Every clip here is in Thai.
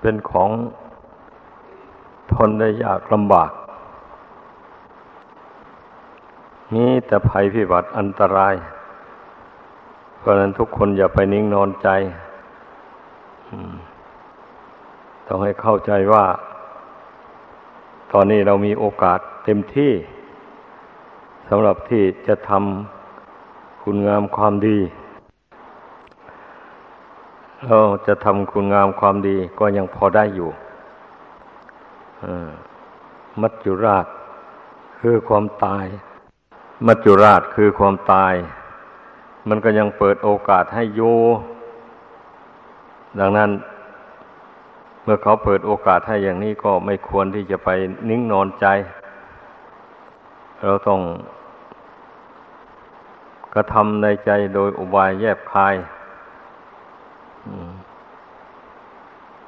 เป็นของทนได้ยากลำบากมีแต่ภัยพิบัติอันตราย เพราะนั้นทุกคนอย่าไปนิ่งนอนใจต้องให้เข้าใจว่า ตอนนี้เรามีโอกาสเต็มที่สำหรับที่จะทำคุณงามความดี เราจะทำคุณงามความดีก็ยังพอได้อยู่มัจจุราช คือความตาย มัจจุราชคือความตาย มันก็ยังเปิดโอกาสให้อยู่ดังนั้น เมื่อเขาเปิดโอกาสให้อย่างนี้ก็ไม่ควรที่จะไปนิ่งนอนใจ เราต้องกระทำในใจโดยอุบายแยบคาย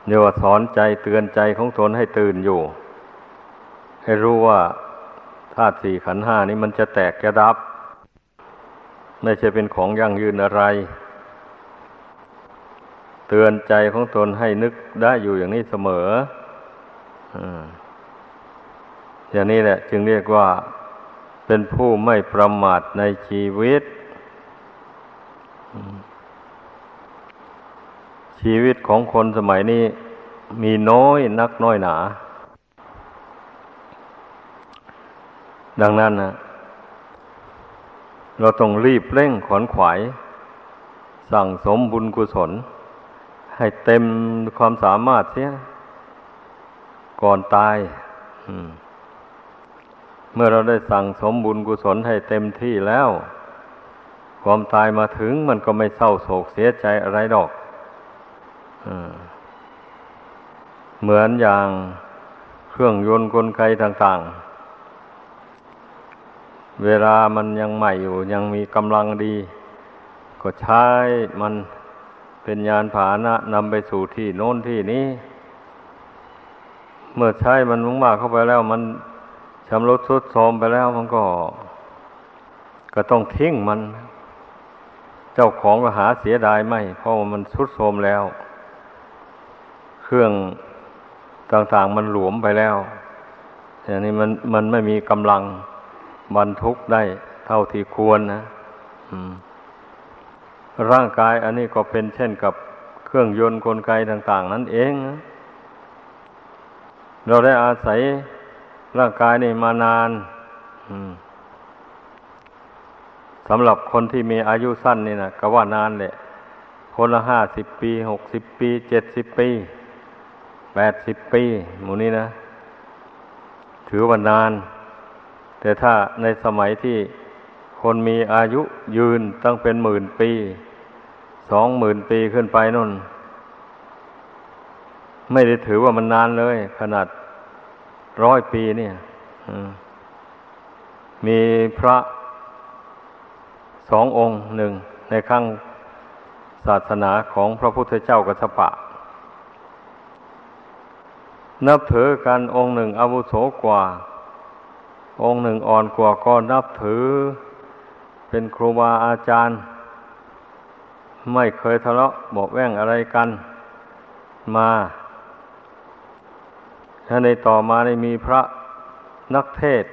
เรียกว่าสอนใจเตือนใจของตนให้ตื่นอยู่ ให้รู้ว่าธาตุสี่ขันห้านี้มันจะแตกจะดับ ไม่ใช่เป็นของยั่งยืนอะไร เตือนใจของตนให้นึกได้อยู่อย่างนี้เสมออย่างนี้แหละ จึงเรียกว่าเป็นผู้ไม่ประมาทในชีวิต ชีวิตของคนสมัยนี้มีน้อยนักน้อยหนา ดังนั้นนะเราต้องรีบเร่งขวนขวาย สั่งสมบุญกุศล ให้เต็มความสามารถเสีย ก่อนตาย เมื่อเราได้สั่งสมบุญกุศลให้เต็มที่แล้ว ความตายมาถึงมันก็ไม่เศร้าโศกเสียใจอะไรดอก เหมือนอย่างเครื่องยนต์กลไกต่างๆ เวลามันยังใหม่อยู่ ยังมีกำลังดี ก็ใช้มันเป็นยานพาหนะนำไปสู่ที่โน้นที่นี้ เมื่อใช้มันมากเข้าไปแล้ว มันชำรุดทรุดโทรมไปแล้วมันก็ ก็ต้องทิ้งมัน เจ้าของก็หาเสียดายไม่ เพราะว่ามันทรุดโทรมแล้ว เครื่องต่างๆมันหลวมไปแล้วอย่างนี้มันมันไม่มีกำลังบรรทุกได้เท่าที่ควรนะร่างกายอันนี้ก็เป็นเช่นกับเครื่องยนต์กลไกต่าง ๆ นั่นเองนะเราได้อาศัยร่างกายนี่มานานสำหรับคนที่มีอายุสั้นนี่นะก็ว่านานแหละคนละห้าสิบปีหกสิบปีเจ็ดสิบปี แปดสิบปีหมูนี้นะ ถือว่านาน แต่ถ้าในสมัยที่คนมีอายุยืนตั้งเป็นหมื่นปี สองหมื่นปีขึ้นไปนั่น ไม่ได้ถือว่ามันนานเลย ขนาดร้อยปีเนี่ยมีพระสององค์หนึ่งในข้างศาสนาของพระพุทธเจ้ากัสปะ นับถือกันองค์หนึ่งอาวุโสกว่า องค์หนึ่งอ่อนกว่าก็นับถือ เป็นครูบาอาจารย์ ไม่เคยทะเลาะบอกแว่งอะไรกันมา ถ้าในต่อมาในมีพระนักเทศ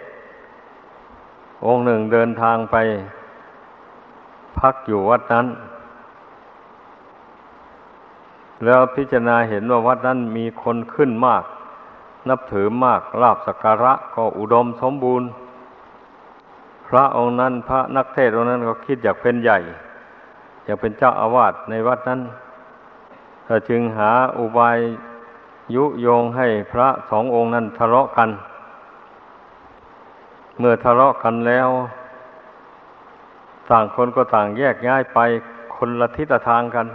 องค์หนึ่งเดินทางไป พักอยู่วัดนั้น แล้วพิจารณาเห็นว่าวัดนั้นมีคนขึ้นมาก นับถือมากลาบสักการะก็อุดมสมบูรณ์ พระองค์นั้นพระนักเทศองค์นั้นก็คิดอยากเป็นใหญ่ อยากเป็นเจ้าอาวาสในวัดนั้นถ้าจึงหาอุบายยุโยงให้พระสององค์นั้นทะเลาะกัน เมื่อทะเลาะกันแล้ว ต่างคนก็ต่างแยกย้ายไปคนละทิศทางกัน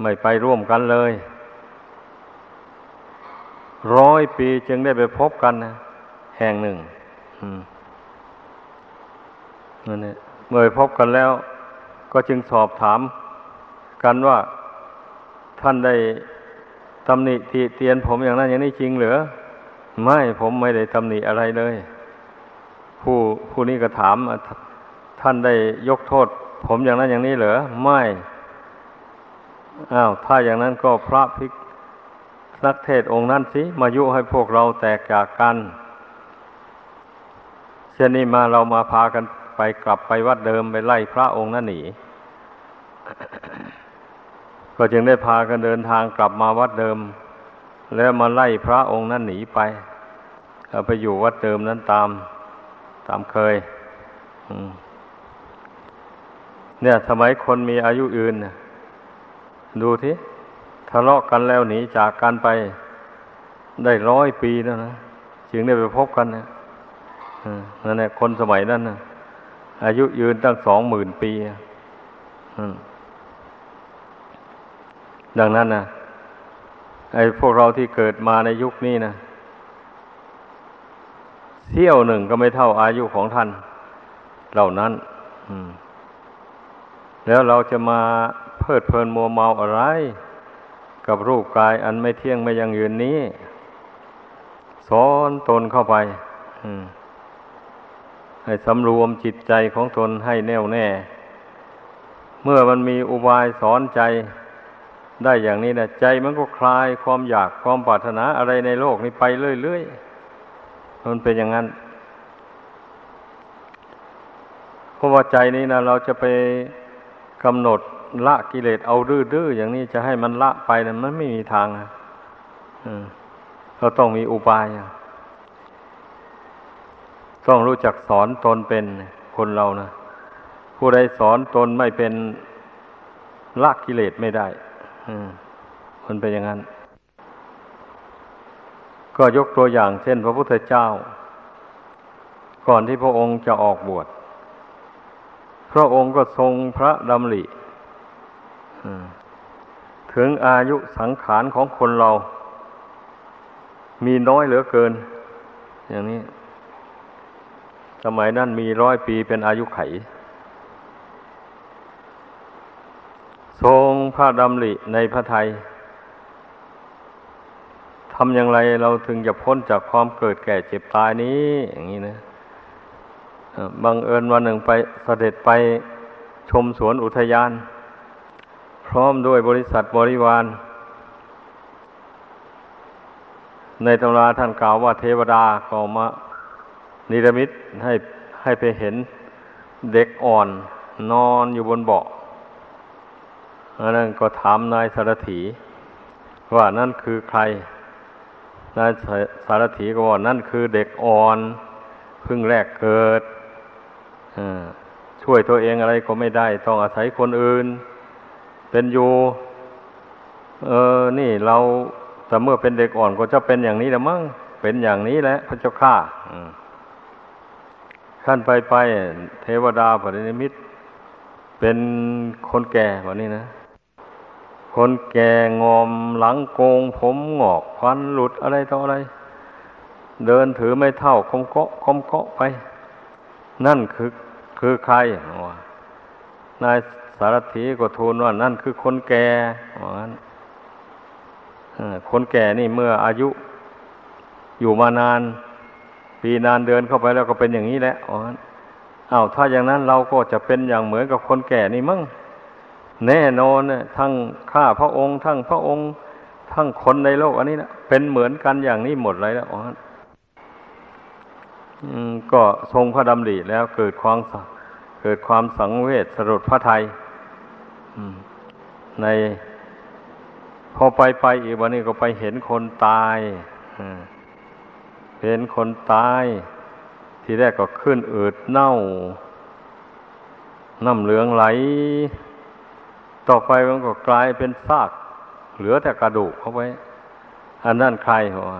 ไม่ไปร่วมกันเลย ร้อยปีจึงได้ไปพบกันนะแห่งหนึ่งนั่นเองเมื่อพบกันแล้ว ก็จึงสอบถามกันว่า ท่านได้ตำหนิทีเตียนผมอย่างนั้นอย่างนี้จริงหรือไม่ผมไม่ได้ตำหนิอะไรเลย ผู้ผู้นี้ก็ถาม ท่านได้ยกโทษ ผมอย่างนั้นอย่างนี้เหรอไม่อ้าวถ้าอย่างนั้นก็พระภิก นักเทศองค์นั้นสิมายุให้พวกเราแตกจากกันเช่นนี้มาเรามาพากันไปกลับไปวัดเดิมไปไล่พระองค์นั้นหนีก็จึงได้พากันเดินทางกลับมาวัดเดิม แล้วมาไล่พระองค์นั้นหนีไปเอาไปอยู่วัดเดิมนั้นตาม ตามเคยเนี่ยสมัยคนมีอายุยืนดูที่ ทะเลาะกันแล้วหนีจากกันไปได้ร้อยปีแล้วนะจึงได้ไปพบกันนะนั่นแหละคนสมัยนั้นนะอายุยืนตั้งสองหมื่นปีดังนั้นนะไอ้พวกเราที่เกิดมาในยุคนี้นะเที่ยวหนึ่งก็ไม่เท่าอายุของท่าน เหล่านั้นแล้วเราจะมาเพลิดเพลินมัวเมาอะไร กับรูปกายอันไม่เที่ยงไม่ยังยืนนี้สอนตนเข้าไปให้สำรวมจิตใจของตนให้แน่วแน่ เมื่อมันมีอุบายสอนใจได้อย่างนี้นะใจมันก็คลายความอยากความปรารถนาอะไรในโลกนี้ไปเรื่อยๆมันเป็นอย่างนั้นเพราะว่าใจนี้นะเราจะไปกำหนด ละกิเลสเอาดื้อๆอย่างนี้จะให้มันละไปนะมันไม่มีทางอะเราต้องมีอุบายต้องรู้จักสอนตนเป็นคนเรานะผู้ใดสอนตนไม่เป็นละกิเลสไม่ได้มันเป็นอย่างนั้น ก็ยกตัวอย่างเช่น พระพุทธเจ้า ก่อนที่พระองค์จะออกบวชพระองค์ก็ทรงพระดำริ ถึงอายุสังขารของคนเรา มีน้อยเหลือเกิน อย่างนี้ สมัยนั้นมีร้อยปีเป็นอายุไข ทรงพระดำริในพระไทยทำอย่างไรเราถึงจะพ้นจากความเกิดแก่เจ็บตายนี้ อย่างนี้นะบังเอิญวันหนึ่งไปเสด็จไปชมสวนอุทยาน พร้อมด้วยบริษัทบริวาร ในตำราท่านกล่าวว่าเทวดาก็มานิรมิตให้ให้ไปเห็นเด็กอ่อน นอนอยู่บนเบาะอันนั้นก็ถามนายสารถีว่านั่นคือใคร นายสารถีก็ว่านั่นคือเด็กอ่อนเพึ่งแรกเกิดช่วยตัวเองอะไรก็ไม่ได้ ต้องอาศัยคนอื่น เป็นอยู่เออ นี่เราแต่เมื่อเป็นเด็กอ่อนก็จะเป็นอย่างนี้แหละมั้งเป็นอย่างนี้แหละพระเจ้าข้าขั้นไปไปเทวดาปรินิมิต เป็นคนแก่แบบนี้นะ คนแก่งอมหลังโกง ผมงอกฟันหลุดอะไรต่ออะไร เดินถือไม่เท่าคมเกาะคมเกาะไป นั่นคือคือใครนาย สารถีก็ทูลว่านั่นคือคนแก่คนแก่นี่เมื่ออายุอยู่มานาน ปีนานเดินเข้าไปแล้วก็เป็นอย่างนี้แหละอ๋ออ้าวถ้าอย่างนั้นเราก็จะเป็นอย่างเหมือนกับคนแก่นี่มั้งแน่นอนเนี่ยทั้งข้าพระองค์ ทั้งพระองค์ ทั้งคนในโลก อันนี้นะเป็นเหมือนกันอย่างนี้หมดเลยแล้วอ๋อก็ทรงพระดำริแล้วเกิดความเกิดความสังเวชสรุดพระไทย ในพอไปไปอีกวันนี้ก็ไปเห็นคนตายเห็นคนตาย ทีแรกก็ขึ้นอืดเน่า น้ำเหลืองไหล ต่อไปมันก็กลายเป็นซาก เหลือแต่กระดูกเข้าไว้ อันนั่นใครหัว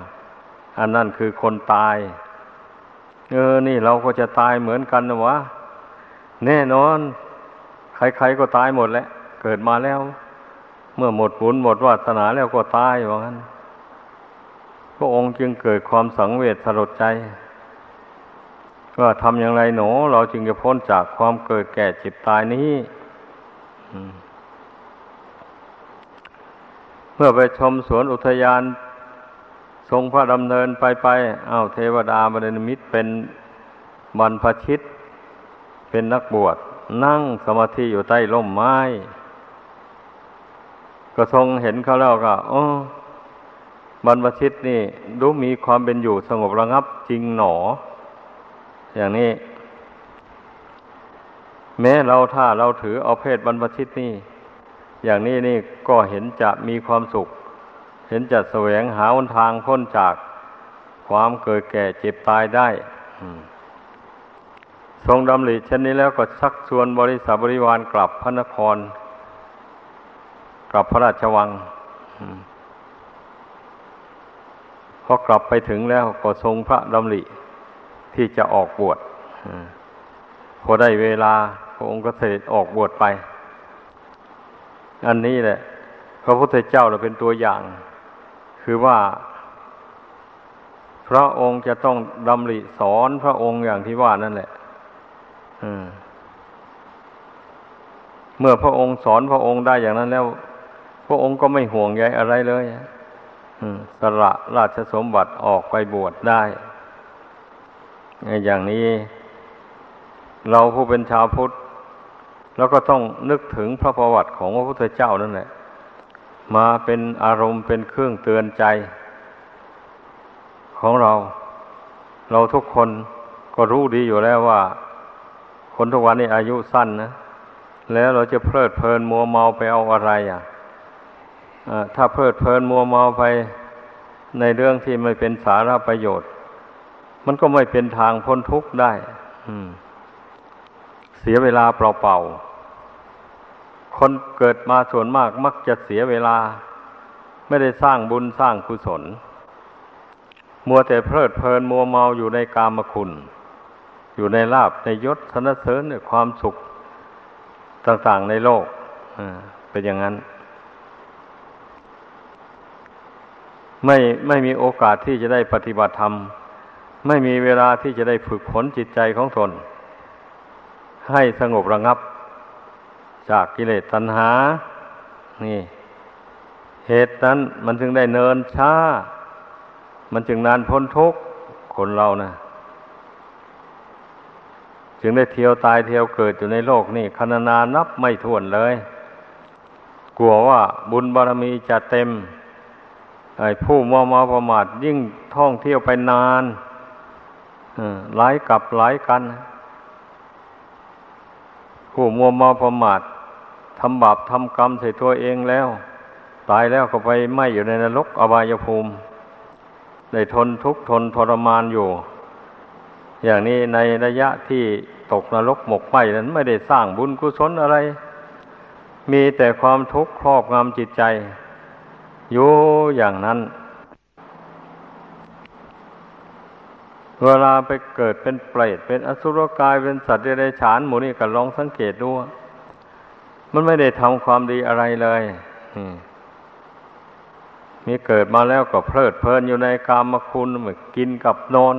อันนั่นคือคนตาย เออ นี่เราก็จะตายเหมือนกันนะวะ แน่นอน ใครๆก็ตายหมดแหละ เกิดมาแล้ว เมื่อหมดบุญหมดวาสนาแล้วก็ตายว่างั้นพระองค์จึงเกิดความสังเวชสลดใจ ว่าทำอย่างไรหนอ เราจึงจะพ้นจากความเกิดแก่เจ็บตายนี้เมื่อไปชมสวนอุทยาน ทรงพระดำเนินไปไปอา้าวเทวดาบรณมิตรเป็นบรรพชิต เป็นนักบวชนั่งสมาธิอยู่ใต้ร่มไม้ ก็ทรงเห็นเขาแล้วก็โอ้บรรพชิตนี่ดูมีความเป็นอยู่สงบระงับจริงหนอ อย่างนี้ แม้เราถ้าเราถือเอาเพศบรรพชิตนี่ อย่างนี้นี่ก็เห็นจะมีความสุข เห็นจะแสวงหาหนทางพ้นจากความเกิดแก่เจ็บตายได้ทรงดำริเช่นนี้แล้วก็ชักชวนบริษัทบริวารกลับพระนคร กลับพระราชวังพอกลับไปถึงแล้วก็ทรงพระดำริที่จะออกบวชพอได้เวลาพระองค์ก็เสด็จออกบวชไป อันนี้แหละ พระพุทธเจ้าเราเป็นตัวอย่าง คือว่าพระองค์จะต้องดำริสอนพระองค์อย่างที่ว่านั่นแหละเมื่อพระองค์สอนพระองค์ได้อย่างนั้นแล้ว พระองค์ก็ไม่ห่วงใยอะไรเลยสละราชสมบัติออกไปบวชได้ อย่างนี้ เราผู้เป็นชาวพุทธแล้วก็ต้องนึกถึงพระประวัติของพระพุทธเจ้านั่นแหละ มาเป็นอารมณ์เป็นเครื่องเตือนใจ ของเรา เราทุกคนก็รู้ดีอยู่แล้วว่า คนทุกวันนี้อายุสั้นนะ แล้วเราจะเพลิดเพลินมัวเมาไปเอาอะไรอะ ถ้าเพลิดเพลินมัวเมาไปในเรื่องที่ไม่เป็นสาระประโยชน์ มันก็ไม่เป็นทางพ้นทุกข์ได้เสียเวลาเปล่าๆ คนเกิดมาส่วนมากมักจะเสียเวลา ไม่ได้สร้างบุญสร้างกุศล มัวแต่เพลิดเพลินมัวเมาอยู่ในกามคุณ อยู่ในลาบในยศสนเสริญในความสุขต่างๆในโลกเป็นอย่างนั้น ไม่ไม่มีโอกาสที่จะได้ปฏิบัติธรรม ไม่มีเวลาที่จะได้ฝึกฝนจิตใจของตนให้สงบระงับ จากกิเลสตัณหา นี่ เหตุนั้นมันจึงได้เนินช้า มันจึงนานพ้นทุกข์คนเรานะจึงได้เที่ยวตายเที่ยวเกิดอยู่ในโลกนี่คณนานับไม่ถ้วนเลย กลัวว่าบุญบารมีจะเต็ม ผู้มัวเมาประมาทยิ่งท่องเที่ยวไปนานหลายกับหลายกัน ผู้มัวเมาประมาททำบาปทำกรรมใส่ตัวเองแล้ว ตายแล้วก็ไปไหมอยู่ในนรกอบายภูมิ ได้ทนทุกข์ทนทรมานอยู่ อย่างนี้ในระยะที่ตกนรกหมกไหมนั้นไม่ได้สร้างบุญกุศลอะไร มีแต่ความทุกข์ครอบงำจิตใจ อยู่อย่างนั้น เวลาไปเกิดเป็นเปรตเป็นอสุรกายเป็นสัตว์เดรัจฉานหมูนี่ก็ลองสังเกตดูมันไม่ได้ทำความดีอะไรเลยมีเกิดมาแล้วก็เพลิดเพลินอยู่ในกามคุณเหมือนกินกับนอน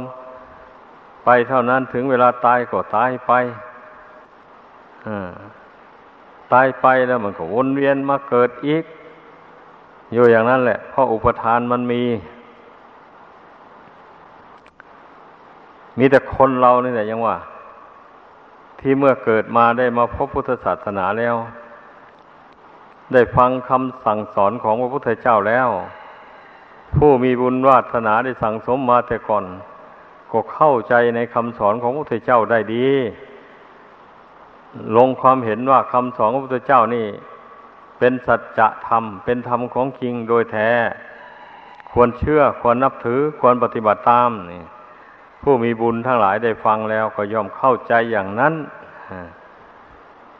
ไปเท่านั้นถึงเวลาตายก็ตายไปตายไปแล้วมันก็วนเวียนมาเกิดอีก อยู่อย่างนั้นแหละ เพราะอุปทานมันมี มีแต่คนเรานี่แหละยังว่า ที่เมื่อเกิดมาได้มาพบพุทธศาสนาแล้ว ได้ฟังคำสั่งสอนของพระพุทธเจ้าแล้ว ผู้มีบุญวาสนาได้สั่งสมมาแต่ก่อน ก็เข้าใจในคำสอนของพระพุทธเจ้าได้ดี ลงความเห็นว่าคำสอนของพระพุทธเจ้านี่ เป็นสัจธรรม เป็นธรรมของจริงโดยแท้ ควรเชื่อควรนับถือควรปฏิบัติตามนี่ผู้มีบุญทั้งหลายได้ฟังแล้วก็ย่อมเข้าใจอย่างนั้น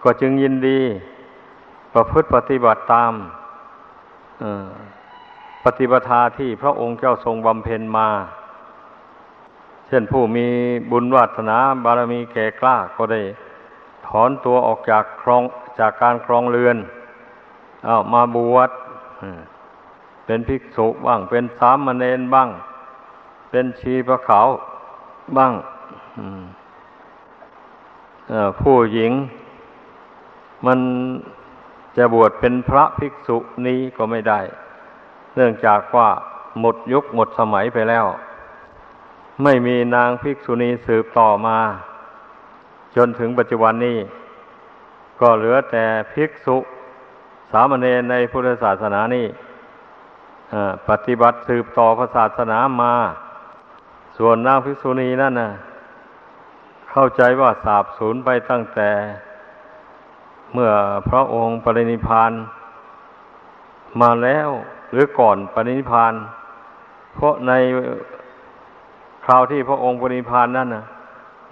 ก็จึงยินดี ประพฤติปฏิบัติตามปฏิบัติที่พระองค์เจ้าทรงบำเพ็ญมา เช่นผู้มีบุญวาสนาบารมีแก่กล้าก็ได้ถอนตัวออกจากครองจากการครองเรือน เอามาบวชเป็นภิกษุบ้าง เป็นสามเณรบ้าง เป็นชีพระเขาบ้างผู้หญิง มันจะบวชเป็นพระภิกษุนี้ก็ไม่ได้ เนื่องจากว่าหมดยุคหมดสมัยไปแล้ว ไม่มีนางภิกษุณีสืบต่อมา จนถึงปัจจุบันนี้ ก็เหลือแต่ภิกษุ สามเณรในพุทธศาสนานี่ปฏิบัติสืบต่อพระศาสนามา ส่วนนางภิกษุณีนั่นนะเข้าใจว่าสาบสูญไปตั้งแต่เมื่อพระองค์ปรินิพานมาแล้วหรือก่อนปรินิพาน เพราะในคราวที่พระองค์ปรินิพานนั่นนะ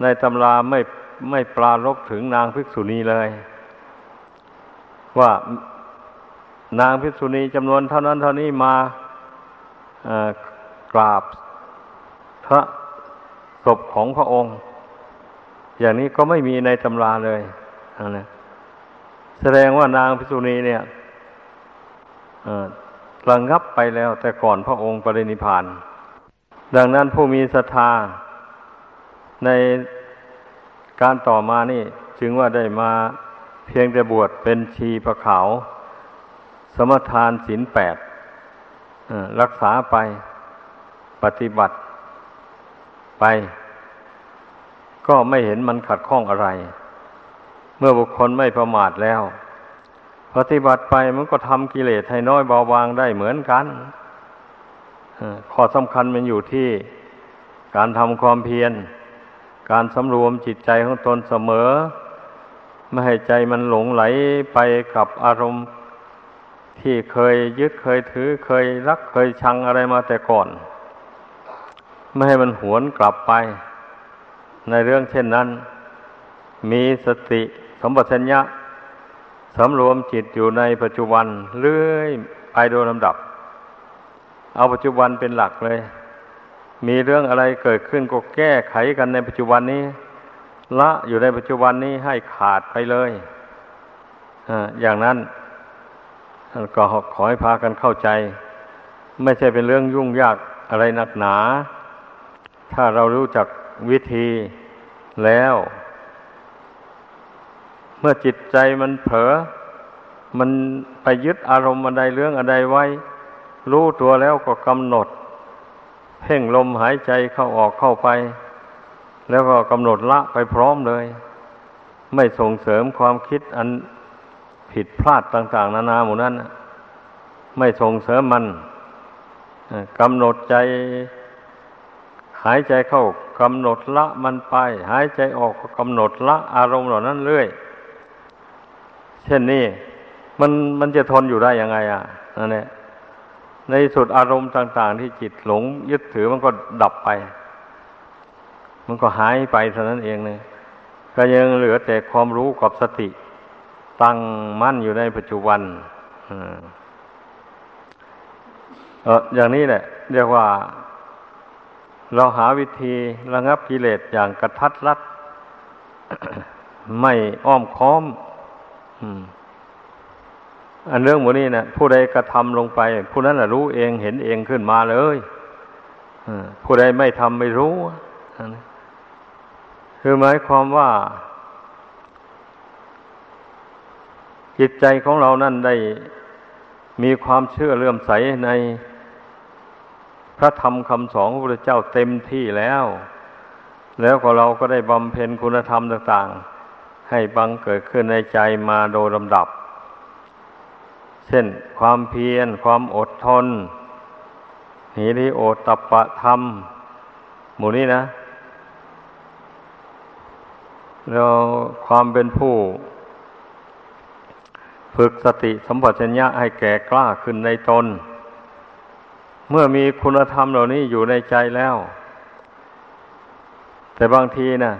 ในตำราไม่ไม่ปรารบถึงนางภิกษุณีเลย ว่า นางภิษุณีจำนวนเท่านั้นเท่านี้มากราบพระศพของพระองค์ อย่างนี้ก็ไม่มีในตำราเลยนะแสดงว่านางภิษุณีเนี่ยระงับไปแล้วแต่ก่อนพระองค์ปรินิพาน ดังนั้นผู้มีศรัทธาในการต่อมานี่ จึงว่าได้มาเพียงแต่บวชเป็นชีประขาว สมทานศีลแปดรักษาไปปฏิบัติไป ก็ไม่เห็นมันขัดข้องอะไร เมื่อบุคคลไม่ประมาทแล้ว ปฏิบัติไปมันก็ทำกิเลสให้น้อยเบาบางได้เหมือนกันข้อสำคัญมันอยู่ที่การทำความเพียร การสำรวมจิตใจของตนเสมอ ไม่ให้ใจมันหลงไหลไปกับอารมณ์ ที่เคยยึดเคยถือเคยรักเคยชังอะไรมาแต่ก่อน ไม่ให้มันหวนกลับไป ในเรื่องเช่นนั้น มีสติสมบัติัญญะสำรวมจิตอยู่ในปัจจุบันเรื่อยไปโดยลำดับ เอาปัจจุบันเป็นหลักเลย มีเรื่องอะไรเกิดขึ้นก็แก้ไขกันในปัจจุบันนี้ ละอยู่ในปัจจุบันนี้ให้ขาดไปเลยอย่างนั้น ก็ขอให้พากันเข้าใจ ไม่ใช่เป็นเรื่องยุ่งยากอะไรหนักหนา ถ้าเรารู้จักวิธีแล้ว เมื่อจิตใจมันเผลอมันไปยึดอารมณ์อะไรเรื่องอะไรไว้ รู้ตัวแล้วก็กำหนด เพ่งลมหายใจเข้าออกเข้าไป แล้วก็กำหนดละไปพร้อมเลย ไม่ส่งเสริมความคิดอัน ผิดพลาดต่าง ๆ นานาหมู่นั้นไม่ส่งเสริมมันกำหนดใจ หายใจเข้ากำหนดละมันไป หายใจออกก็กำหนดละอารมณ์เหล่านั้นเรื่อย เช่นนี้มันมันจะทนอยู่ได้ยังไง อะนั่นแหละในสุดอารมณ์ต่าง ๆ ที่จิตหลง ยึดถือมันก็ดับไป มันก็หายไปเท่านั้นเองเลยก็ยังเหลือแต่ความรู้กับสติ ตั้งมั่นอยู่ในปัจจุบันเอออย่างนี้แหละเรียกว่า เราหาวิธีระงับกิเลสอย่างกระทัดรัดไม่อ้อมค้อมอันเรื่องหมดนี้นะผู้ใดกระทำลงไป ผู้นั้นแหละรู้เองเห็นเองขึ้นมาเลยผู้ใดไม่ทำไม่รู้คือหมายความว่า จิตใจของเรานั่นได้มีความเชื่อเลื่อมใสในพระธรรมคำสอนของพระพุทธเจ้าเต็มที่แล้ว แล้วก็เราก็ได้บำเพ็ญคุณธรรมต่าง ๆ ให้บังเกิดขึ้นในใจมาโดยลำดับ เช่นความเพียร ความอดทนหิริโอตปะธรรม หมู่นี้นะแล้วความเป็นผู้ ฝึกสติสัมปชัญญะให้แก่กล้าขึ้นในตน เมื่อมีคุณธรรมเหล่านี้อยู่ในใจแล้ว แต่บางทีนะ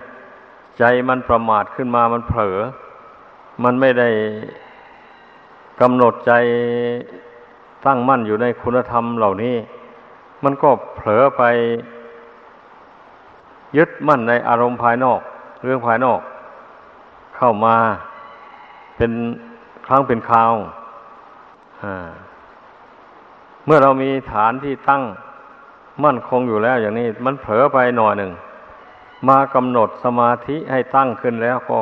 ใจมันประมาทขึ้นมามันเผลอ มันไม่ได้กำหนดใจตั้งมั่นอยู่ในคุณธรรมเหล่านี้ มันก็เผลอไปยึดมั่นในอารมณ์ภายนอก เรื่องภายนอก เข้ามาเป็น ครั้งเป็นคราวเมื่อเรามีฐานที่ตั้งมั่นคงอยู่แล้วอย่างนี้ มันเผลอไปหน่อยหนึ่ง มากำหนดสมาธิให้ตั้งขึ้นแล้วก็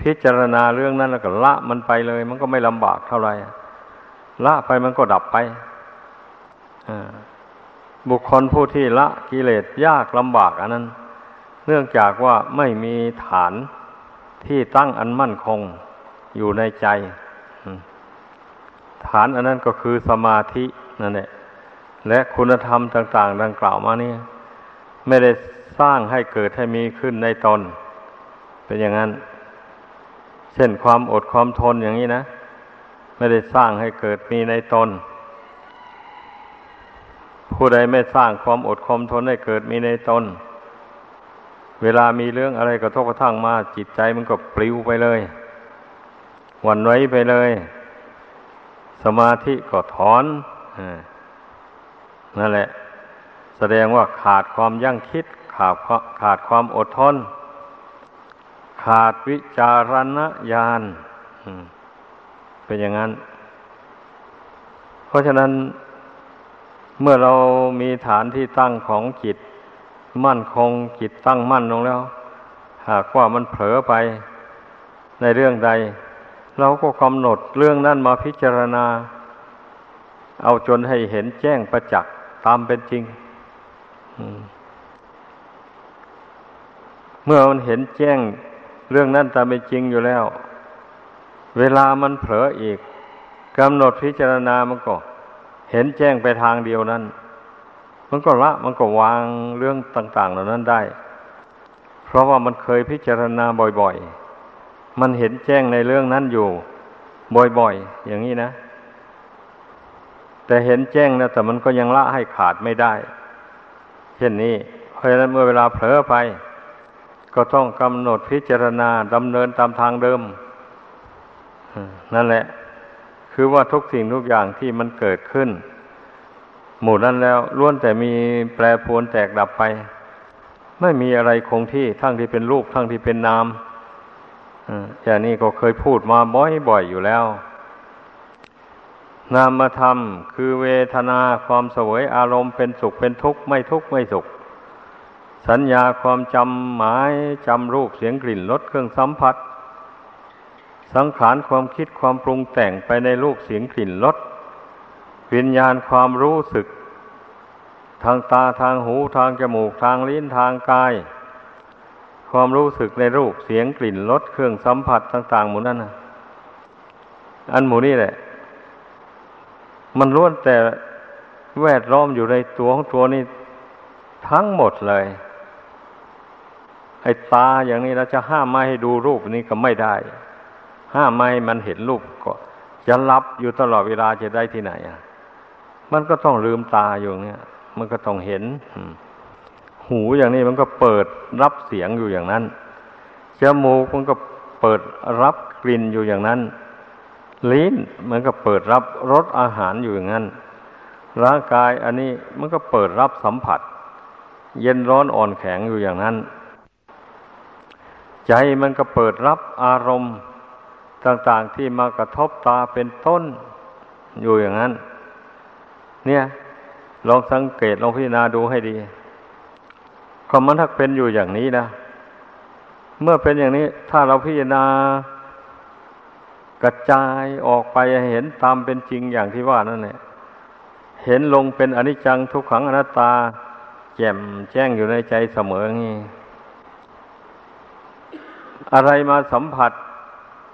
พิจารณาเรื่องนั้นแล้วก็ละมันไปเลย มันก็ไม่ลำบากเท่าไหร่ละไปมันก็ดับไปบุคคลผู้ที่ละกิเลสยากลำบากอันนั้น เนื่องจากว่าไม่มีฐานที่ตั้งอันมั่นคง อยู่ในใจ ฐานอันนั้นก็คือสมาธินั่นแหละและคุณธรรมต่าง ๆ ดังกล่าวมานี่ไม่ได้สร้างให้เกิดให้มีขึ้นในตน เป็นอย่างนั้น เช่นความอดความทนอย่างนี้นะ ไม่ได้สร้างให้เกิดมีในตน ผู้ใดไม่สร้างความอดความทนให้เกิดมีในตน เวลามีเรื่องอะไรกระทบกระทั่งมาจิตใจมันก็ปลิวไปเลย หวั่นไหวไปเลย สมาธิก็ถอนนั่นแหละ แสดงว่าขาดความยั่งคิด ขาดขาดความอดทน ขาดวิจารณญาณเป็นอย่างนั้น เพราะฉะนั้นเมื่อเรามีฐานที่ตั้งของจิต มั่นคงจิตตั้งมั่นลงแล้ว หากว่ามันเผลอไปในเรื่องใด เราก็กำหนดเรื่องนั้นมาพิจารณา เอาจนให้เห็นแจ้งประจักษ์ตามเป็นจริงเมื่อมันเห็นแจ้งเรื่องนั้นตามเป็นจริงอยู่แล้ว เวลามันเผลออีกกำหนดพิจารณามันก็ เห็นแจ้งไปทางเดียวนั้น มันก็ละมันก็วางเรื่องต่าง ๆ เหล่านั้นได้ เพราะว่ามันเคยพิจารณาบ่อย ๆ มันเห็นแจ้งในเรื่องนั้นอยู่ บ่อยๆ อย่างนี้นะ แต่เห็นแจ้งนะแต่มันก็ยังละให้ขาดไม่ได้ เช่นนี้ เพราะฉะนั้นเมื่อเวลาเผลอไป ก็ต้องกำหนดพิจารณาดำเนินตามทางเดิมนั่นแหละ คือว่าทุกสิ่งทุกอย่างที่มันเกิดขึ้น หมู่นั้นแล้วล้วนแต่มีแปรปรวนแตกดับไป ไม่มีอะไรคงที่ทั้งที่เป็นรูปทั้งที่เป็นนาม อย่างนี้ก็เคยพูดมาบ่อยๆอยู่แล้ว นามธรรมคือเวทนาความสวยอารมณ์เป็นสุขเป็นทุกข์ไม่ทุกข์ไม่สุข สัญญาความจำหมายจำรูปเสียงกลิ่นรสเครื่องสัมผัส สังขารความคิดความปรุงแต่งไปในรูปเสียงกลิ่นรสวิญญาณความรู้สึก ทางตาทางหูทางจมูกทางลิ้นทางกาย ความรู้สึกในรูปเสียงกลิ่นรสเครื่องสัมผัสต่าง ๆ หมดนั่นนะอันหมูนี่แหละ มันล้วนแต่แวดล้อมอยู่ในตัวของตัวนี้ทั้งหมดเลย ไอ้ตาอย่างนี้เราจะห้ามไม่ให้ดูรูปนี้ก็ไม่ได้ ห้ามไม่ให้มันเห็นรูปก็จะรับอยู่ตลอดเวลาจะได้ที่ไหนอะ มันก็ต้องลืมตาอยู่เนี้ยมันก็ต้องเห็นอืม หูอย่างนี้มันก็เปิดรับเสียงอยู่อย่างนั้นจมูกมันก็เปิดรับกลิ่นอยู่อย่างนั้น ลิ้นมันก็เปิดรับรสอาหารอยู่อย่างนั้น ร่างกายอันนี้มันก็เปิดรับสัมผัส เย็นร้อนอ่อนแข็งอยู่อย่างนั้น ใจมันก็เปิดรับอารมณ์ต่างๆที่มากระทบตาเป็นต้นอยู่อย่างนั้น เนี่ย ลองสังเกตลองพิจารณาดูให้ดี ความมันทักเป็นอยู่อย่างนี้นะ เมื่อเป็นอย่างนี้ ถ้าเราพิจารณากระจายออกไปเห็นตามเป็นจริงอย่างที่ว่านั่นแหละเห็นลงเป็นอนิจจังทุกขังอนัตตา แจ่มแจ้งอยู่ในใจเสมองี้อะไรมาสัมผัส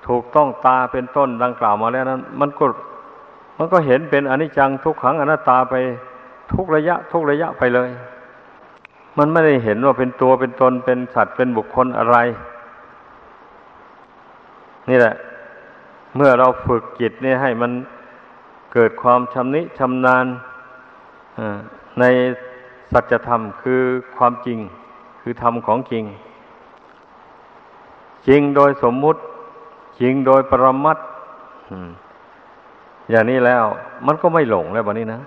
ถูกต้องตาเป็นต้นดังกล่าวมาแล้วนั้น มันก็มันก็เห็นเป็นอนิจจังทุกขังอนัตตาไปทุกระยะ ทุกระยะไปเลย มันไม่ได้เห็นว่าเป็นตัวเป็นตนเป็นสัตว์เป็นบุคคลอะไร นี่แหละ เมื่อเราฝึกจิตนี่ให้มันเกิดความชำนิชำนาญในสัจธรรมคือความจริง คือธรรมของจริง จริงโดยสมมุติ จริงโดยปรมัตอย่างนี้แล้ว มันก็ไม่หลงแล้วบะนี้นะ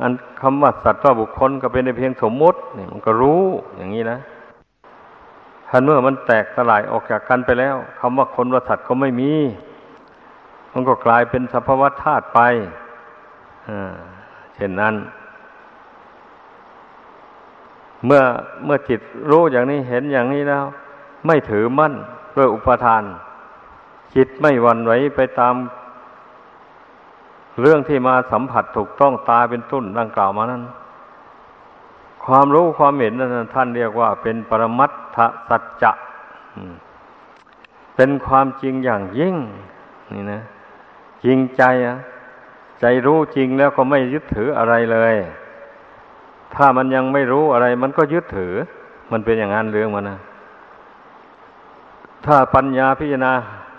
อันคำว่าสัตว์ว่าบุคคลก็เป็นในเพียงสมมติเนี่ยมันก็รู้อย่างนี้นะทันเมื่อมันแตกสลายออกจากกันไปแล้วคำว่าคนว่าสัตว์ก็ไม่มี มันก็กลายเป็นสภาวะธาตุไปเช่นนั้น เมื่อเมื่อจิตรู้อย่างนี้เห็นอย่างนี้แล้ว ไม่ถือมั่นด้วยอุปทาน จิตไม่วันไหวไปตาม เรื่องที่มาสัมผัสถูกต้องตาเป็นต้นดังกล่าวมานั้น ความรู้ความเห็นนั้นท่านเรียกว่าเป็นปรมัตถสัจจะเป็นความจริงอย่างยิ่ง นี่นะ จริงใจอะใจรู้จริงแล้วก็ไม่ยึดถืออะไรเลย ถ้ามันยังไม่รู้อะไร มันก็ยึดถือ มันเป็นอย่างนั้นเรื่องมันนะถ้าปัญญาพิจารณา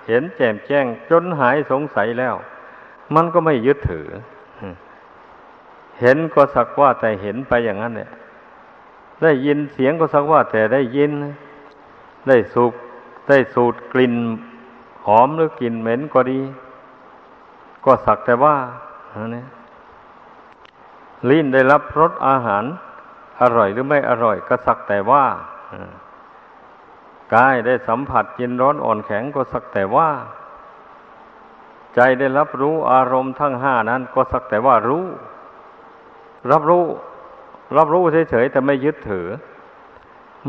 เห็นแจ่มแจ้งจนหายสงสัยแล้ว มันก็ไม่ยึดถือ เห็นก็สักว่าแต่เห็นไปอย่างนั้นเนี่ยได้ยินเสียงก็สักว่าแต่ได้ยิน ได้สูบได้สูดกลิ่นหอมหรือกลิ่นเหม็นก็ดี ก็สักแต่ว่าเนี่ยลิ้นได้รับรสอาหาร อร่อยหรือไม่อร่อย ก็สักแต่ว่ากายได้สัมผัสเย็นร้อนอ่อนแข็งก็สักแต่ว่า ใจได้รับรู้อารมณ์ทั้งห้านั้น ก็สักแต่ว่ารู้ รับรู้ รับรู้เฉยๆแต่ไม่ยึดถือ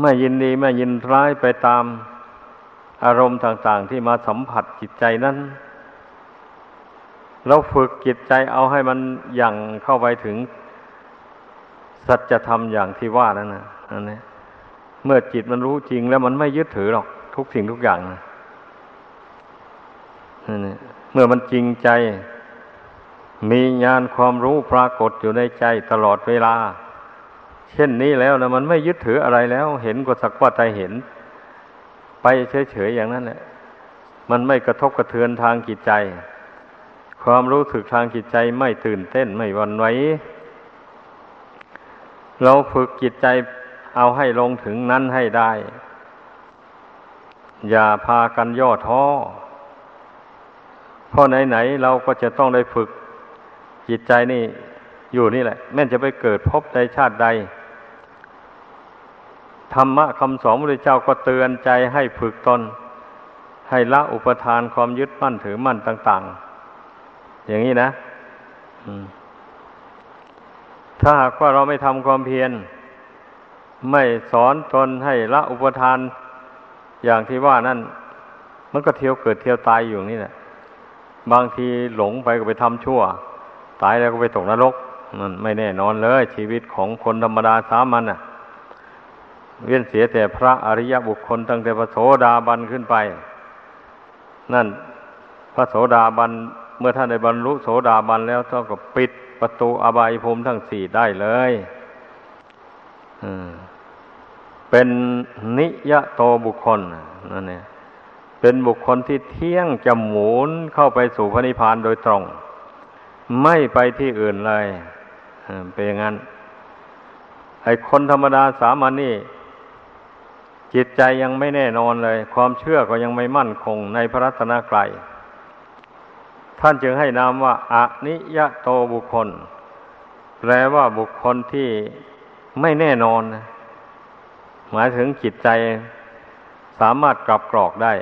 ไม่ยินดีไม่ยินร้ายไปตามอารมณ์ต่างๆ ที่มาสัมผัสจิตใจนั้น เราฝึกจิตใจเอาให้มันยั่งเข้าไปถึง สัจธรรมอย่างที่ว่านั่นนะอันนี้เมื่อจิตมันรู้จริงแล้วมันไม่ยึดถือหรอก ทุกสิ่งทุกอย่างนะนี่ เมื่อมันจริงใจ มีญาณความรู้ปรากฏอยู่ในใจตลอดเวลา เช่นนี้แล้วนะมันไม่ยึดถืออะไรแล้ว เห็นก็สักว่าใจเห็น ไปเฉยๆอย่างนั้นแหละมันไม่กระทบกระเทือนทางจิตใจ ความรู้สึกทางจิตใจไม่ตื่นเต้นไม่วันไหวเราฝึกจิตใจเอาให้ลงถึงนั้นให้ได้ อย่าพากันย่อท้อ เพราะไหนๆเราก็จะต้องได้ฝึกจิตใจนี่อยู่นี่แหละ แม้จะไปเกิดพบในชาติใด ธรรมะคำสอนพระเจ้าก็เตือนใจให้ฝึกตน ให้ละอุปทานความยึดมั่นถือมั่นต่าง ๆ อย่างนี้นะถ้าหากว่าเราไม่ทำความเพียร ไม่สอนตนให้ละอุปทานอย่างที่ว่านั่น มันก็เที่ยวเกิดเที่ยวตายอยู่นี่แหละ บางทีหลงไปก็ไปทำชั่ว ตายแล้วก็ไปตกนรกมันไม่แน่นอนเลย ชีวิตของคนธรรมดาสามัญน่ะ เวียนเสียแต่พระอริยบุคคลตั้งแต่พระโสดาบันขึ้นไป นั่นพระโสดาบันเมื่อท่านได้บรรลุโสดาบันแล้วท่านก็ปิดประตูอบายภูมิทั้งสี่ได้เลยอืมเป็นนิยโตบุคคลนั่นเนี่ย เป็นบุคคลที่เที่ยงจะหมุนเข้าไปสู่พระนิพพานโดยตรง ไม่ไปที่อื่นเลยเป็นอย่างนั้น ไอ้คนธรรมดาสามัญนนี่ จิตใจยังไม่แน่นอนเลย ความเชื่อก็ยังไม่มั่นคงในพระรัตนกรัยท่านจึงให้นามว่าอนิยโตบุคคล แปลว่าบุคคลที่ไม่แน่นอน หมายถึงจิตใจสามารถกลับกรอกได้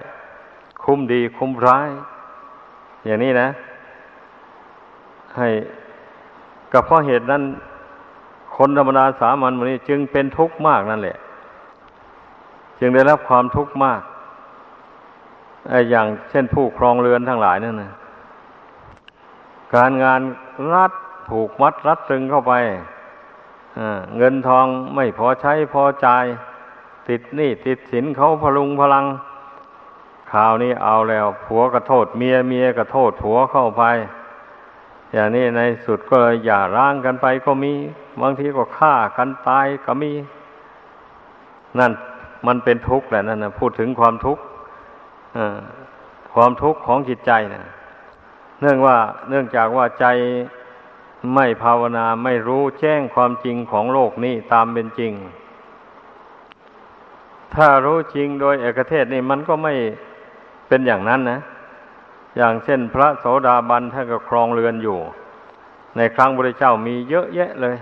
คุ้มดีคุ้มร้าย อย่างนี้นะ ให้กับเพราะเหตุนั้น คนธรรมดาสามัญวันนี้ จึงเป็นทุกข์มากนั่นแหละ จึงได้รับความทุกข์มากไอ้อย่างเช่นผู้ครองเรือนทั้งหลายนั่นนะการงานรัดผูกมัดรัดตึงเข้าไปเงินทองไม่พอใช้พอจ่าย ติดหนี่ติดสินเขาพลุงพลัง ข่าวนี้เอาแล้ว ผัวก็โทษเมียเมียก็โทษผัวเข้าไป อย่างนี้ในสุดก็อย่าร้างกันไปก็มี บางทีก็ฆ่ากันตายก็มี นั่นมันเป็นทุกข์แหละนั่นนะพูดถึงความทุกข์ความทุกข์ของจิตใจนะเนื่องว่าเนื่องจากว่าใจไม่ภาวนาไม่รู้แจ้งความจริงของโลกนี้ตามเป็นจริง ถ้ารู้จริงโดยเอกเทศนี่มันก็ไม่ เป็นอย่างนั้นนะ อย่างเช่นพระโสดาบันท่านก็ครองเรือนอยู่ ในครั้งพระเจ้ามีเยอะแยะเลย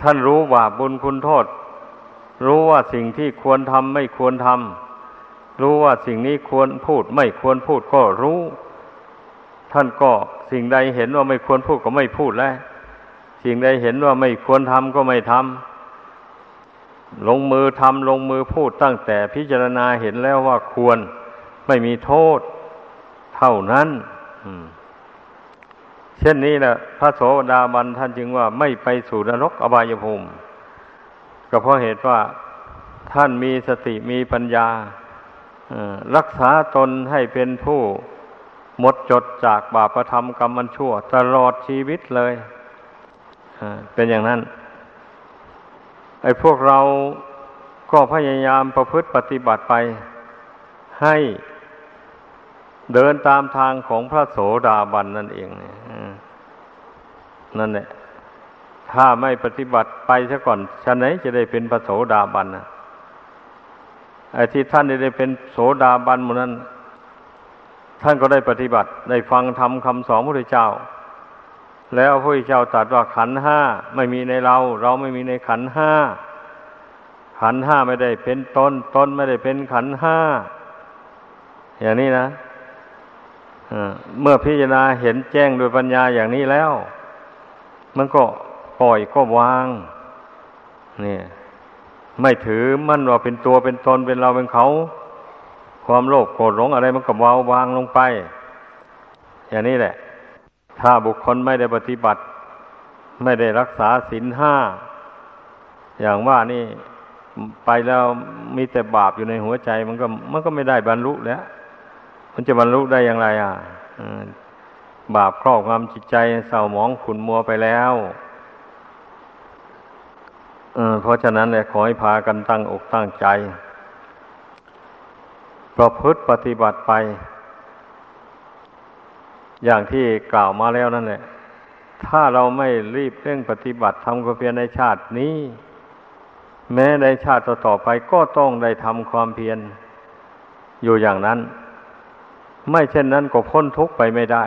ท่านรู้ว่าบุญคุณโทษ รู้ว่าสิ่งที่ควรทำไม่ควรทำรู้ว่าสิ่งนี้ควรพูด ไม่ควรพูดก็รู้ ท่านก็สิ่งใดเห็นว่าไม่ควรพูดก็ไม่พูดแล้ว สิ่งใดเห็นว่าไม่ควรทำก็ไม่ทำ ลงมือทำลงมือพูดตั้งแต่พิจารณาเห็นแล้วว่าควรไม่มีโทษเท่านั้นเช่นนี้นะพระโสดาบันท่านจึงว่าไม่ไปสู่นรกอบายภูมิก็เพราะเหตุว่าท่านมีสติมีปัญญารักษาตนให้เป็นผู้หมดจดจากบาปธรรมกรรมมันชั่ว ตลอดชีวิตเลยเป็นอย่างนั้น ไอ้พวกเราก็พยายามประพฤติปฏิบัติไป ให้เดินตามทางของพระโสดาบันนั่นเองนั่นแหละถ้าไม่ปฏิบัติไปซะก่อนฉันไหนจะได้เป็นพระโสดาบันนะไอ้ที่ท่านได้เป็นโสดาบันหมดนั้น ท่านก็ได้ปฏิบัติ ได้ฟังธรรมคำสอนพระพุทธเจ้า แล้วพระพุทธเจ้าตรัสว่าขันห้าไม่มีในเรา เราไม่มีในขันห้าขันห้าไม่ได้เป็นตนตนไม่ได้เป็นขันห้าอย่างนี้นะเมื่อพิจารณาเห็นแจ้งโดยปัญญาอย่างนี้แล้ว มันก็ปล่อยก็วางนี่ไม่ถือมั่นว่าเป็นตัวเป็นตนเป็นเราเป็นเขา ความโลภโกรธหลงอะไรมันก็เบาวางลงไป อย่างนี้แหละ ถ้าบุคคลไม่ได้ปฏิบัติ ไม่ได้รักษาศีลห้า อย่างว่านี่ไปแล้วมีแต่บาปอยู่ในหัวใจ มันก็มันก็ไม่ได้บรรลุแล้ว มันจะบรรลุได้อย่างไร อะบาปครอบงำจิตใจเศร้าหมองขุนมัวไปแล้วเพราะฉะนั้นเนี่ยขอให้พากันตั้งอกตั้งใจ ประพฤติปฏิบัติไป อย่างที่กล่าวมาแล้วนั่นแหละ ถ้าเราไม่รีบเร่งปฏิบัติทำความเพียรในชาตินี้ แม้ในชาติต่อไปก็ต้องได้ทำความเพียรอยู่อย่างนั้น ไม่เช่นนั้นก็พ้นทุกข์ไปไม่ได้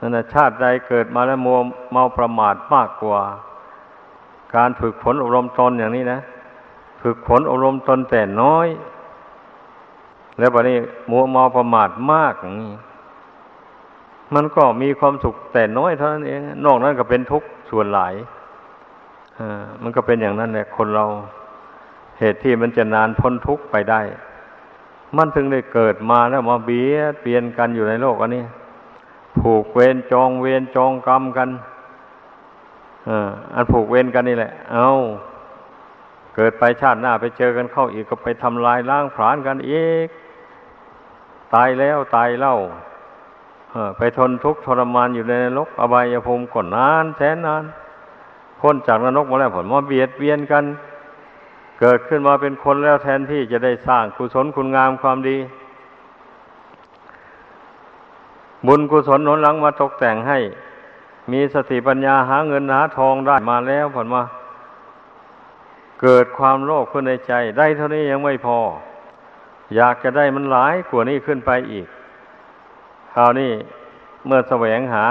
นั่นแหะชาติใดเกิดมาแล้วมัวเมาประมาทมากกว่า การฝึกฝนอบรมตนอย่างนี้นะฝึกฝนอบรมตนแต่น้อย แล้วบัดนี้มัวเมาประมาทมากอย่างนี้ มันก็มีความสุขแต่น้อยเท่านั้นเอง นอกนั้นก็เป็นทุกข์ส่วนหลายอ่ามันก็เป็นอย่างนั้นแหละคนเราเหตุที่มันจะนานพ้นทุกข์ไปได้ มันถึงได้เกิดมาแล้วมาเบียดเบียนกันอยู่ในโลกอันนี้ผูกเวรจองเวรจองกรรมกันอันผูกเวรกันนี่แหละ เอาเกิดไปชาติหน้าไปเจอกันเข้าอีกก็ไปทำลายล้างผลาญกันอีก ตายแล้วตายเล่า ไปทนทุกข์ทรมานอยู่ในนรกอบายภูมิก่อนนาน แสนนานพ้นจากนรกมาแล้วผลมาเบียดเบียนกัน เกิดขึ้นมาเป็นคนแล้วแทนที่จะได้สร้างกุศลคุณงามความดี บุญกุศลหนุนหลังมาตกแต่งให้ มีสติปัญญาหาเงินหาทองได้มาแล้วผลมา เกิดความโลภขึ้นในใจ ได้เท่านี้ยังไม่พอ อยากจะได้มันหลายกว่านี้ขึ้นไปอีก คราวนี้เมื่อแสวงหา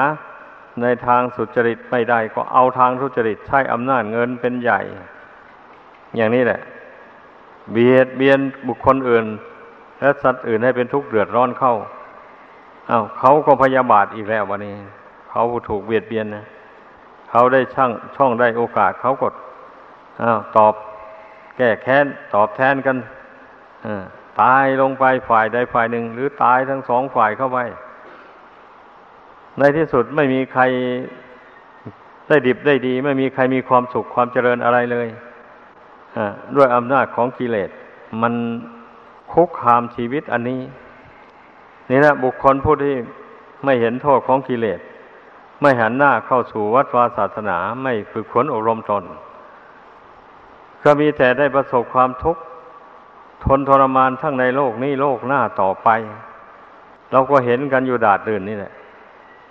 ในทางสุจริตไม่ได้ก็เอาทางทุจริตใช้อำนาจเงินเป็นใหญ่ อย่างนี้แหละ เบียดเบียนบุคคลอื่น และสัตว์อื่นให้เป็นทุกข์เดือดร้อนเข้าอา้าวเขาก็พยาบาทอีกแล้ววันนี้ เขาถูกเบียดเบียนนะเขาได้ช่างช่องได้โอกาสเขากดอ้าวตอบแก้แค้นตอบแทนกันตายลงไปฝ่ายใดฝ่ายหนึ่ง หรือตายทั้งสองฝ่ายเข้าไป ในที่สุดไม่มีใครได้ดิบได้ดี ไม่มีใครมีความสุขความเจริญอะไรเลยด้วยอำนาจของกิเลส มันคุกคามชีวิตอันนี้ นี่นะบุคคลผู้ที่ไม่เห็นโทษของกิเลส ไม่หันหน้าเข้าสู่วัดวาศาสนาไม่ฝึกฝนอบรมตน ก็มีแต่ได้ประสบความทุกข์ทนทรมานทั้งในโลกนี้โลกหน้าต่อไป เราก็เห็นกันอยู่ดาดดื่นนี่แหละ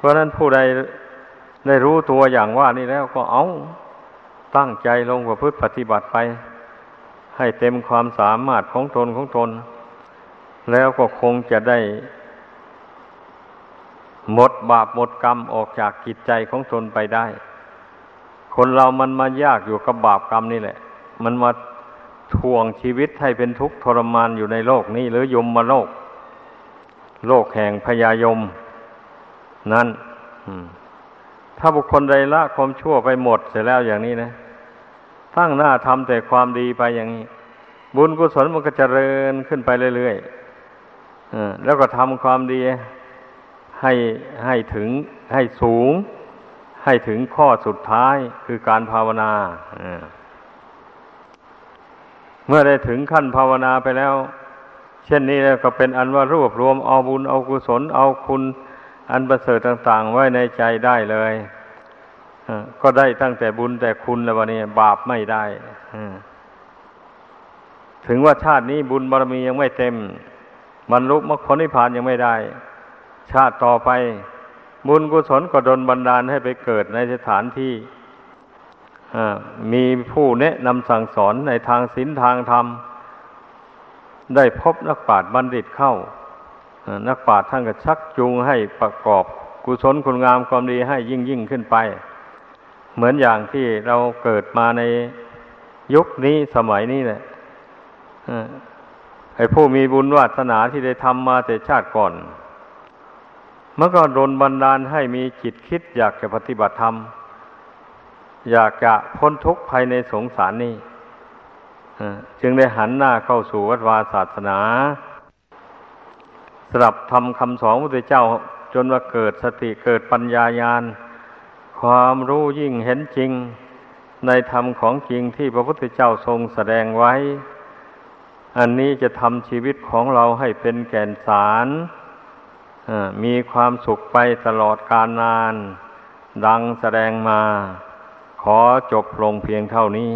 ราะนั้นผู้ใดได้รู้ตัวอย่างว่านี่แล้วก็เอาตั้งใจลงประพฤติปฏิบัติไป ให้เต็มความสามารถของตนของตน แล้วก็คงจะได้หมดบาปหมดกรรมออกจากจิตใจของตนไปได้ คนเรามันมายากอยู่กับบาปกรรมนี่แหละ มันมาทวงชีวิตให้เป็นทุกข์ทรมานอยู่ในโลกนี้ หรือยมมาโลก โลกแห่งพยายม นั้นถ้าบุคคลใดละความชั่วไปหมดเสร็จแล้วอย่างนี้นะตั้งหน้าทำแต่ความดีไปอย่างนี้ บุญกุศลมันก็เจริญขึ้นไปเรื่อยๆแล้วก็ทำความดีให้ให้ถึงให้สูง ให้ถึงข้อสุดท้ายคือการภาวนาเมื่อได้ถึงขั้นภาวนาไปแล้ว เช่นนี้แล้วก็เป็นอันว่ารวบรวมเอาบุญเอากุศลเอาคุณ อันประเสริฐต่าง ๆ ไว้ในใจได้เลยก็ได้ตั้งแต่บุญแต่คุณแล้ววันนี้บาปไม่ได้ถึงว่าชาตินี้บุญบารมียังไม่เต็มบรรลุมรรคผลนิพพานยังไม่ได้ ชาติต่อไป บุญกุศลก็ดลบันดาลให้ไปเกิดในสถานที่มีผู้แนะนำสั่งสอนในทางศีลทางธรรม ได้พบนักปราชญ์บัณฑิตเข้า นักปราชญ์ท่านก็ชักจูงให้ประกอบกุศลคุณงามความดีให้ยิ่งยิ่งขึ้นไป เหมือนอย่างที่เราเกิดมาในยุคนี้สมัยนี้แหละไอ้ผู้มีบุญวาสนาที่ได้ทำมาแต่ชาติก่อน มันก็โดนบันดาลให้มีจิตคิดอยากจะปฏิบัติธรรม อยากจะพ้นทุกข์ภายในสงสารนี้จึงได้หันหน้าเข้าสู่วัดวาศาสนา สลับทำคำสอนพระพุทธเจ้า จนว่าเกิดสติเกิดปัญญาญาณ ความรู้ยิ่งเห็นจริง ในธรรมของจริงที่พระพุทธเจ้าทรงแสดงไว้ อันนี้จะทำชีวิตของเราให้เป็นแก่นสารมีความสุขไปตลอดกาลนาน ดังแสดงมา ขอจบลงเพียงเท่านี้